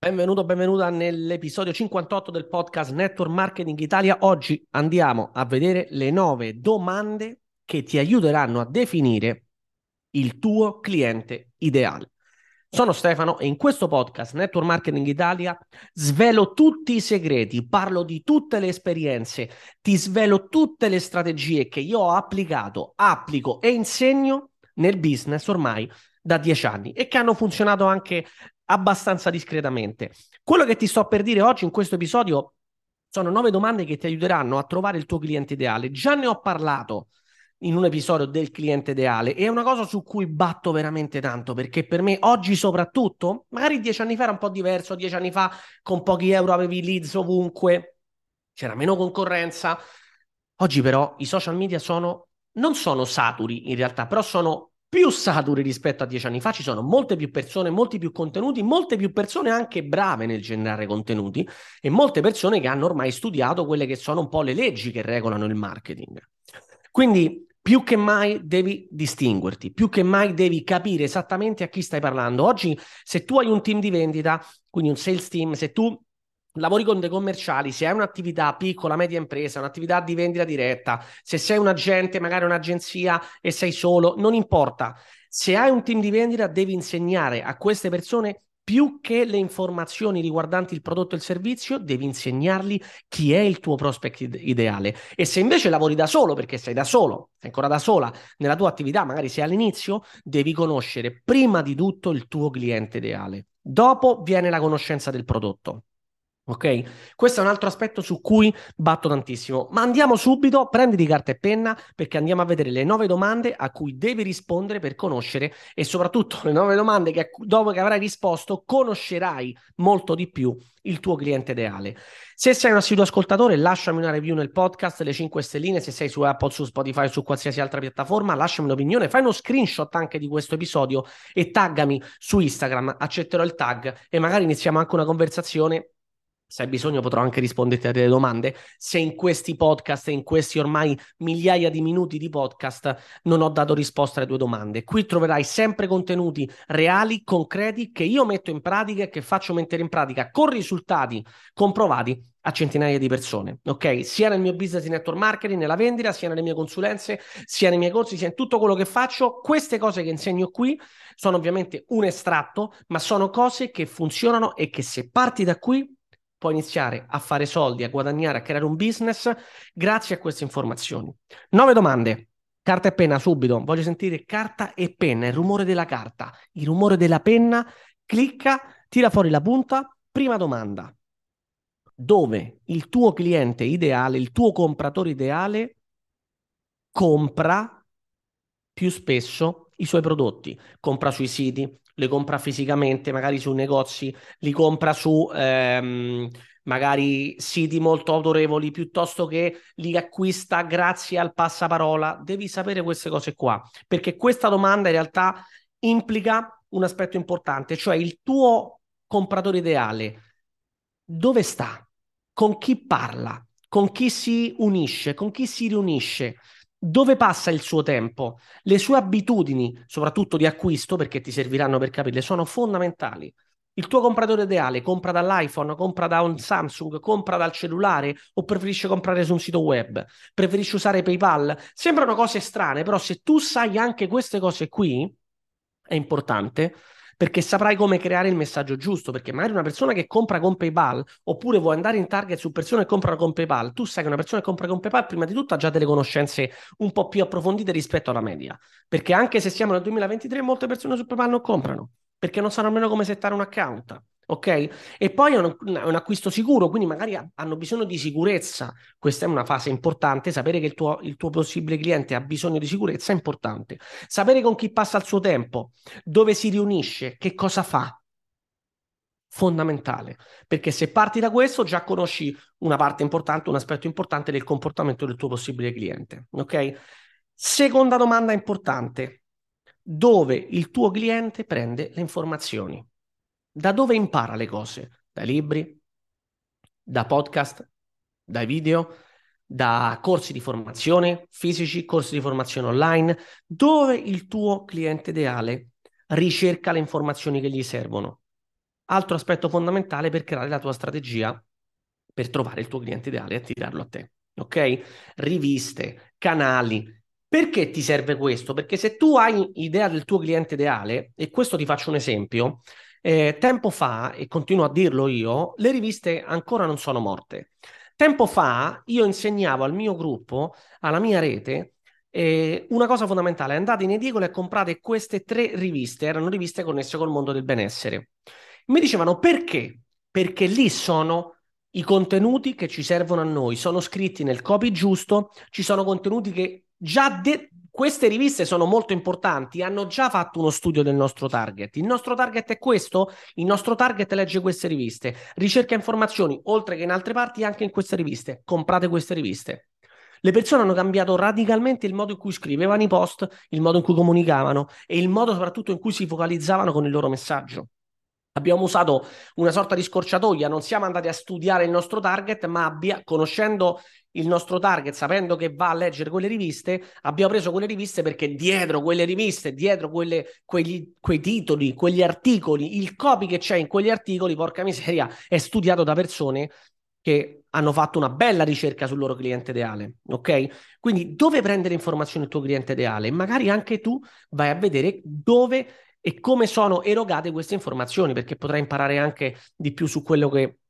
Benvenuto, benvenuta nell'episodio 58 del podcast Network Marketing Italia. Oggi andiamo a vedere le nove domande che ti aiuteranno a definire il tuo cliente ideale. Sono Stefano e in questo podcast Network Marketing Italia svelo tutti i segreti, parlo di tutte le esperienze, ti svelo tutte le strategie che io ho applicato, applico e insegno nel business ormai da dieci anni e che hanno funzionato anche abbastanza discretamente. Quello che ti sto per dire oggi in questo episodio sono nove domande che ti aiuteranno a trovare il tuo cliente ideale. Già ne ho parlato in un episodio del cliente ideale e è una cosa su cui batto veramente tanto perché per me oggi soprattutto, magari dieci anni fa era un po' diverso, dieci anni fa con pochi euro avevi leads ovunque, c'era meno concorrenza. Oggi però i social media sono, non sono saturi in realtà, però sono più saturi rispetto a dieci anni fa, ci sono molte più persone, molti più contenuti, molte più persone anche brave nel generare contenuti e molte persone che hanno ormai studiato quelle che sono un po' le leggi che regolano il marketing. Quindi più che mai devi distinguerti, più che mai devi capire esattamente a chi stai parlando. Oggi se tu hai un team di vendita, quindi un sales team, se tu lavori con dei commerciali, se hai un'attività piccola, media impresa, un'attività di vendita diretta, se sei un agente, magari un'agenzia e sei solo, non importa. Se hai un team di vendita, devi insegnare a queste persone più che le informazioni riguardanti il prodotto e il servizio, devi insegnargli chi è il tuo prospect ideale. E se invece lavori da solo, perché sei da solo, sei ancora da sola nella tua attività, magari sei all'inizio, devi conoscere prima di tutto il tuo cliente ideale. Dopo viene la conoscenza del prodotto. Ok? Questo è un altro aspetto su cui batto tantissimo. Ma andiamo subito, prenditi carta e penna perché andiamo a vedere le nove domande a cui devi rispondere per conoscere e soprattutto le nove domande che dopo che avrai risposto conoscerai molto di più il tuo cliente ideale. Se sei un assiduo ascoltatore, lasciami una review nel podcast, le 5 stelline, se sei su Apple, su Spotify su qualsiasi altra piattaforma, lasciami un'opinione, fai uno screenshot anche di questo episodio e taggami su Instagram, accetterò il tag e magari iniziamo anche una conversazione se hai bisogno potrò anche risponderti a delle domande. Se in questi podcast e in questi ormai migliaia di minuti di podcast non ho dato risposta alle tue domande, qui troverai sempre contenuti reali, concreti che io metto in pratica e che faccio mettere in pratica con risultati comprovati a centinaia di persone, ok? Sia nel mio business di network marketing, nella vendita, sia nelle mie consulenze, sia nei miei corsi, sia in tutto quello che faccio. Queste cose che insegno qui sono ovviamente un estratto, ma sono cose che funzionano e che se parti da qui puoi iniziare a fare soldi, a guadagnare, a creare un business grazie a queste informazioni. Nove domande. Carta e penna subito. Voglio sentire carta e penna, il rumore della carta, il rumore della penna. Clicca, tira fuori la punta. Prima domanda. Dove il tuo cliente ideale, il tuo compratore ideale compra più spesso i suoi prodotti? Compra sui siti, le compra fisicamente, magari su negozi, li compra su ehm, magari siti molto autorevoli, piuttosto che li acquista grazie al passaparola. Devi sapere queste cose qua, perché questa domanda in realtà implica un aspetto importante, cioè il tuo compratore ideale dove sta? Con chi parla? Con chi si unisce? Con chi si riunisce? Dove passa il suo tempo, le sue abitudini, soprattutto di acquisto, perché ti serviranno per capirle, sono fondamentali. Il tuo compratore ideale compra dall'iPhone, compra da un Samsung, compra dal cellulare o preferisce comprare su un sito web, preferisce usare PayPal. Sembrano cose strane, però se tu sai anche queste cose qui, è importante perché saprai come creare il messaggio giusto, perché magari una persona che compra con PayPal, oppure vuoi andare in target su persone che comprano con PayPal, tu sai che una persona che compra con PayPal prima di tutto ha già delle conoscenze un po' più approfondite rispetto alla media, perché anche se siamo nel 2023 molte persone su PayPal non comprano, perché non sanno nemmeno come settare un account ok? E poi è un, un, acquisto sicuro, quindi magari hanno bisogno di sicurezza. Questa è una fase importante, sapere che il tuo, il tuo, possibile cliente ha bisogno di sicurezza è importante. Sapere con chi passa il suo tempo, dove si riunisce, che cosa fa. Fondamentale, perché se parti da questo già conosci una parte importante, un aspetto importante del comportamento del tuo possibile cliente, ok? Seconda domanda importante, dove il tuo cliente prende le informazioni? Da dove impara le cose? Dai libri, da podcast, dai video, da corsi di formazione fisici, corsi di formazione online, dove il tuo cliente ideale ricerca le informazioni che gli servono. altro aspetto fondamentale per creare la tua strategia per trovare il tuo cliente ideale e attirarlo a te. Ok? Riviste, canali. Perché ti serve questo? Perché se tu hai idea del tuo cliente ideale, e questo ti faccio un esempio, eh, tempo fa, e continuo a dirlo io, le riviste ancora non sono morte. Tempo fa io insegnavo al mio gruppo, alla mia rete, eh, una cosa fondamentale, andate in edicola e comprate queste tre riviste, erano riviste connesse col mondo del benessere. Mi dicevano perché? Perché lì sono i contenuti che ci servono a noi, sono scritti nel copy giusto, ci sono contenuti che già de- queste riviste sono molto importanti, hanno già fatto uno studio del nostro target. Il nostro target è questo? Il nostro target legge queste riviste, ricerca informazioni, oltre che in altre parti, anche in queste riviste. Comprate queste riviste. Le persone hanno cambiato radicalmente il modo in cui scrivevano i post, il modo in cui comunicavano e il modo soprattutto in cui si focalizzavano con il loro messaggio. Abbiamo usato una sorta di scorciatoia, non siamo andati a studiare il nostro target, ma abbia, conoscendo il nostro target, sapendo che va a leggere quelle riviste, abbiamo preso quelle riviste perché dietro quelle riviste, dietro quelle, quegli, quei titoli, quegli articoli, il copy che c'è in quegli articoli, porca miseria, è studiato da persone che hanno fatto una bella ricerca sul loro cliente ideale, ok? Quindi dove prendere informazioni il tuo cliente ideale? Magari anche tu vai a vedere dove e come sono erogate queste informazioni, perché potrai imparare anche di più su quello che,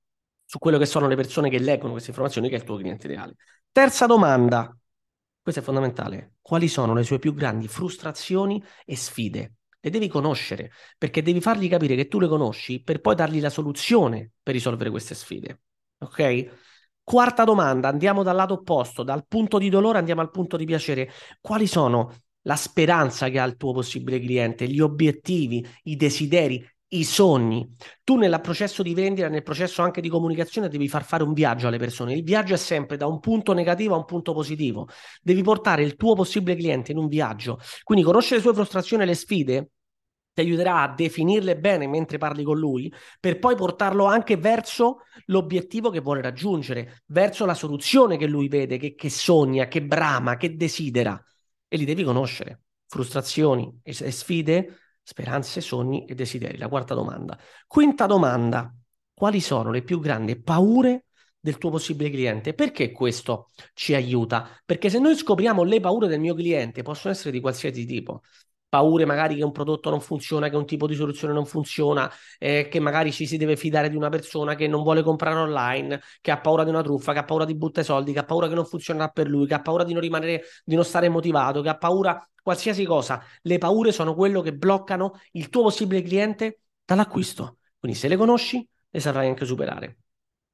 su quello che sono le persone che leggono queste informazioni, che è il tuo cliente ideale. Terza domanda, questa è fondamentale. Quali sono le sue più grandi frustrazioni e sfide? Le devi conoscere, perché devi fargli capire che tu le conosci per poi dargli la soluzione per risolvere queste sfide. Ok? Quarta domanda, andiamo dal lato opposto, dal punto di dolore andiamo al punto di piacere. Quali sono la speranza che ha il tuo possibile cliente, gli obiettivi, i desideri, i sogni. Tu nel processo di vendita, nel processo anche di comunicazione, devi far fare un viaggio alle persone. Il viaggio è sempre da un punto negativo a un punto positivo. Devi portare il tuo possibile cliente in un viaggio. Quindi conoscere le sue frustrazioni e le sfide ti aiuterà a definirle bene mentre parli con lui, per poi portarlo anche verso l'obiettivo che vuole raggiungere, verso la soluzione che lui vede, che, che sogna, che brama, che desidera e li devi conoscere. Frustrazioni e sfide, speranze, sogni e desideri. La quarta domanda. Quinta domanda. Quali sono le più grandi paure del tuo possibile cliente? Perché questo ci aiuta? Perché se noi scopriamo le paure del mio cliente, possono essere di qualsiasi tipo paure magari che un prodotto non funziona, che un tipo di soluzione non funziona, eh, che magari ci si deve fidare di una persona che non vuole comprare online, che ha paura di una truffa, che ha paura di buttare soldi, che ha paura che non funzionerà per lui, che ha paura di non rimanere, di non stare motivato, che ha paura qualsiasi cosa. Le paure sono quello che bloccano il tuo possibile cliente dall'acquisto. Quindi se le conosci, le saprai anche superare.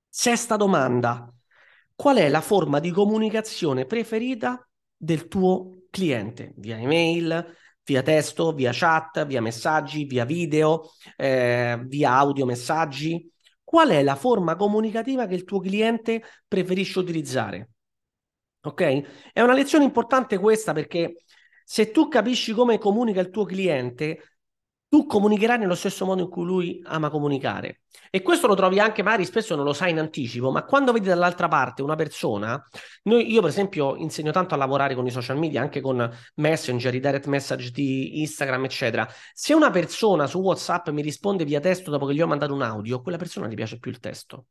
Sesta domanda. Qual è la forma di comunicazione preferita del tuo cliente? Via email, via testo, via chat, via messaggi, via video, eh, via audio messaggi. Qual è la forma comunicativa che il tuo cliente preferisce utilizzare? Ok? È una lezione importante questa perché se tu capisci come comunica il tuo cliente, tu comunicherai nello stesso modo in cui lui ama comunicare. E questo lo trovi anche, magari spesso non lo sai in anticipo, ma quando vedi dall'altra parte una persona, noi, io per esempio insegno tanto a lavorare con i social media, anche con Messenger, i direct message di Instagram, eccetera. Se una persona su WhatsApp mi risponde via testo dopo che gli ho mandato un audio, quella persona gli piace più il testo.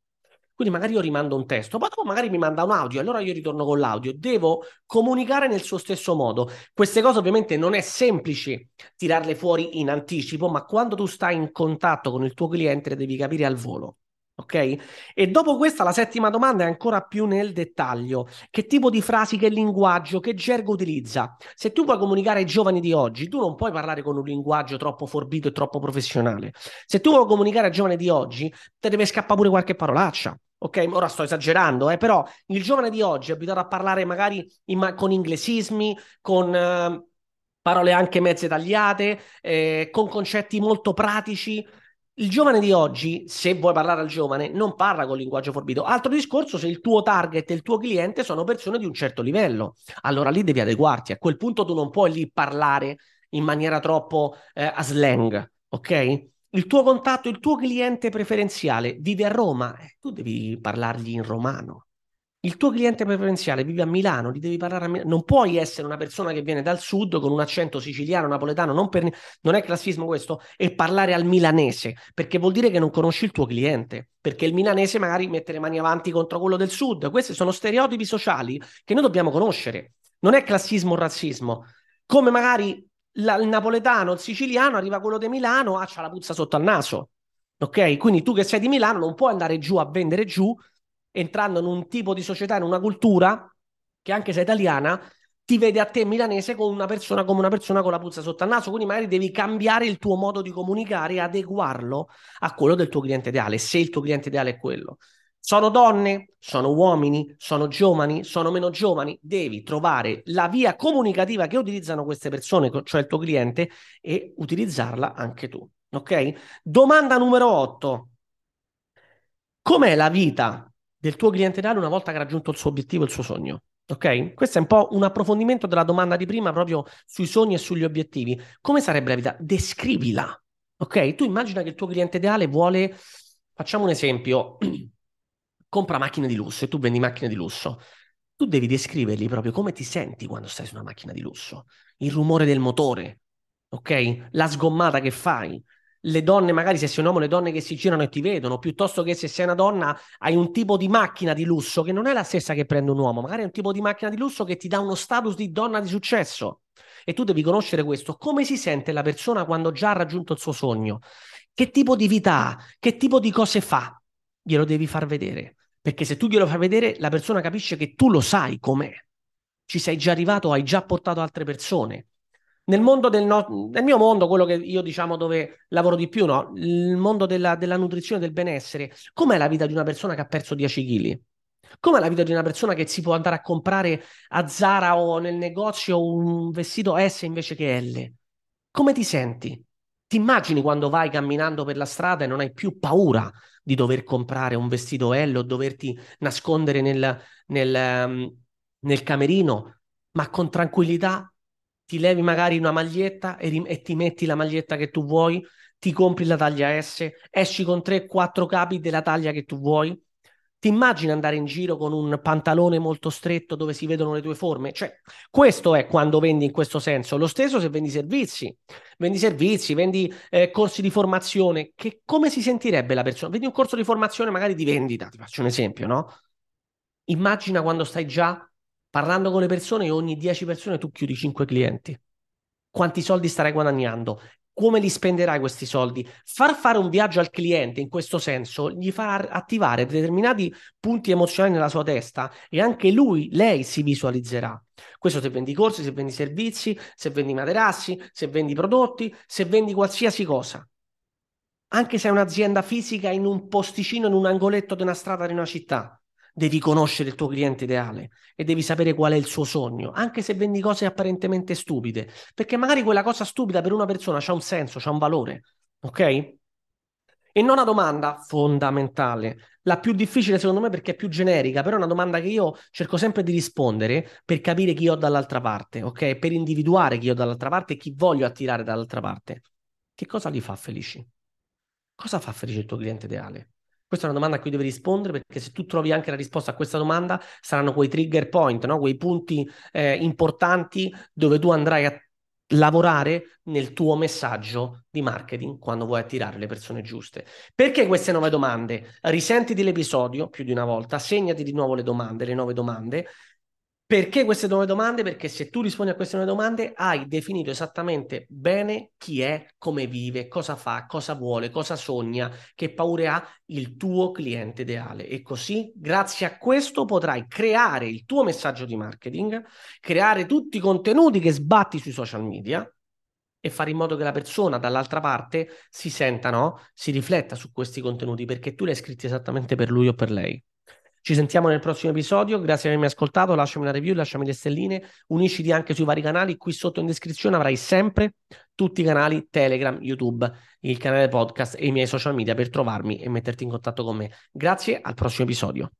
Quindi magari io rimando un testo, poi dopo magari mi manda un audio, allora io ritorno con l'audio. Devo comunicare nel suo stesso modo. Queste cose ovviamente non è semplice tirarle fuori in anticipo, ma quando tu stai in contatto con il tuo cliente le devi capire al volo. Ok? E dopo questa la settima domanda è ancora più nel dettaglio. Che tipo di frasi, che linguaggio, che gergo utilizza? Se tu vuoi comunicare ai giovani di oggi, tu non puoi parlare con un linguaggio troppo forbito e troppo professionale. Se tu vuoi comunicare ai giovani di oggi, te deve scappare pure qualche parolaccia. Ok, ora sto esagerando, eh, però il giovane di oggi è abituato a parlare magari in, con inglesismi, con eh, parole anche mezze tagliate, eh, con concetti molto pratici. Il giovane di oggi, se vuoi parlare al giovane, non parla con linguaggio forbito. Altro discorso se il tuo target e il tuo cliente sono persone di un certo livello. Allora lì devi adeguarti. A quel punto tu non puoi lì parlare in maniera troppo eh, a slang, ok? Il tuo contatto, il tuo cliente preferenziale vive a Roma, eh, tu devi parlargli in romano. Il tuo cliente preferenziale vive a Milano, gli devi parlare a Milano. Non puoi essere una persona che viene dal sud con un accento siciliano, napoletano, non, per... non, è classismo questo, e parlare al milanese, perché vuol dire che non conosci il tuo cliente, perché il milanese magari mette le mani avanti contro quello del sud. Questi sono stereotipi sociali che noi dobbiamo conoscere. Non è classismo o razzismo. Come magari la, il napoletano, il siciliano, arriva quello di Milano, ah, c'ha la puzza sotto al naso. Ok? Quindi tu che sei di Milano non puoi andare giù a vendere giù entrando in un tipo di società, in una cultura che anche se italiana, ti vede a te milanese con una persona come una persona con la puzza sotto al naso, quindi magari devi cambiare il tuo modo di comunicare e adeguarlo a quello del tuo cliente ideale, se il tuo cliente ideale è quello. Sono donne, sono uomini, sono giovani, sono meno giovani, devi trovare la via comunicativa che utilizzano queste persone, cioè il tuo cliente, e utilizzarla anche tu. Ok? Domanda numero 8. Com'è la vita del tuo cliente ideale una volta che ha raggiunto il suo obiettivo, il suo sogno. Ok? Questo è un po' un approfondimento della domanda di prima proprio sui sogni e sugli obiettivi. Come sarebbe la vita? Descrivila. Ok? Tu immagina che il tuo cliente ideale vuole, facciamo un esempio, compra macchine di lusso e tu vendi macchine di lusso. Tu devi descrivergli proprio come ti senti quando stai su una macchina di lusso, il rumore del motore, ok? La sgommata che fai, le donne, magari se sei un uomo, le donne che si girano e ti vedono, piuttosto che se sei una donna hai un tipo di macchina di lusso che non è la stessa che prende un uomo, magari è un tipo di macchina di lusso che ti dà uno status di donna di successo. E tu devi conoscere questo. Come si sente la persona quando già ha raggiunto il suo sogno? Che tipo di vita ha? Che tipo di cose fa? Glielo devi far vedere. Perché se tu glielo fai vedere, la persona capisce che tu lo sai com'è. Ci sei già arrivato, hai già portato altre persone nel mondo del no- nel mio mondo, quello che io diciamo dove lavoro di più, no? Il mondo della, della nutrizione del benessere, com'è la vita di una persona che ha perso 10 kg? Com'è la vita di una persona che si può andare a comprare a Zara o nel negozio un vestito S invece che L? Come ti senti? Ti immagini quando vai camminando per la strada e non hai più paura di dover comprare un vestito L o doverti nascondere nel, nel, um, nel camerino, ma con tranquillità ti levi magari una maglietta e, rim- e, ti metti la maglietta che tu vuoi, ti compri la taglia S, esci con 3-4 capi della taglia che tu vuoi. Ti immagini andare in giro con un pantalone molto stretto dove si vedono le tue forme? Cioè, questo è quando vendi in questo senso. Lo stesso se vendi servizi. Vendi servizi, vendi eh, corsi di formazione. Che come si sentirebbe la persona? Vedi un corso di formazione magari di vendita, ti faccio un esempio, no? Immagina quando stai già parlando con le persone ogni 10 persone tu chiudi 5 clienti. Quanti soldi starai guadagnando? Come li spenderai questi soldi? Far fare un viaggio al cliente in questo senso gli fa attivare determinati punti emozionali nella sua testa e anche lui, lei si visualizzerà. Questo se vendi corsi, se vendi servizi, se vendi materassi, se vendi prodotti, se vendi qualsiasi cosa. Anche se è un'azienda fisica in un posticino, in un angoletto di una strada di una città devi conoscere il tuo cliente ideale e devi sapere qual è il suo sogno, anche se vendi cose apparentemente stupide, perché magari quella cosa stupida per una persona ha un senso, ha un valore, ok? E non una domanda fondamentale, la più difficile secondo me perché è più generica, però è una domanda che io cerco sempre di rispondere per capire chi ho dall'altra parte, ok? Per individuare chi ho dall'altra parte e chi voglio attirare dall'altra parte. Che cosa li fa felici? Cosa fa felice il tuo cliente ideale? Questa è una domanda a cui devi rispondere perché se tu trovi anche la risposta a questa domanda saranno quei trigger point, no? quei punti eh, importanti dove tu andrai a lavorare nel tuo messaggio di marketing quando vuoi attirare le persone giuste. Perché queste nuove domande? Risentiti l'episodio più di una volta, segnati di nuovo le domande, le nuove domande perché queste nuove domande? Perché se tu rispondi a queste nuove domande hai definito esattamente bene chi è, come vive, cosa fa, cosa vuole, cosa sogna, che paure ha il tuo cliente ideale. E così, grazie a questo, potrai creare il tuo messaggio di marketing, creare tutti i contenuti che sbatti sui social media e fare in modo che la persona dall'altra parte si senta, no? Si rifletta su questi contenuti perché tu li hai scritti esattamente per lui o per lei. Ci sentiamo nel prossimo episodio. Grazie per avermi ascoltato. Lasciami una review, lasciami le stelline. Unisciti anche sui vari canali. Qui sotto in descrizione avrai sempre tutti i canali Telegram, YouTube, il canale podcast e i miei social media per trovarmi e metterti in contatto con me. Grazie, al prossimo episodio.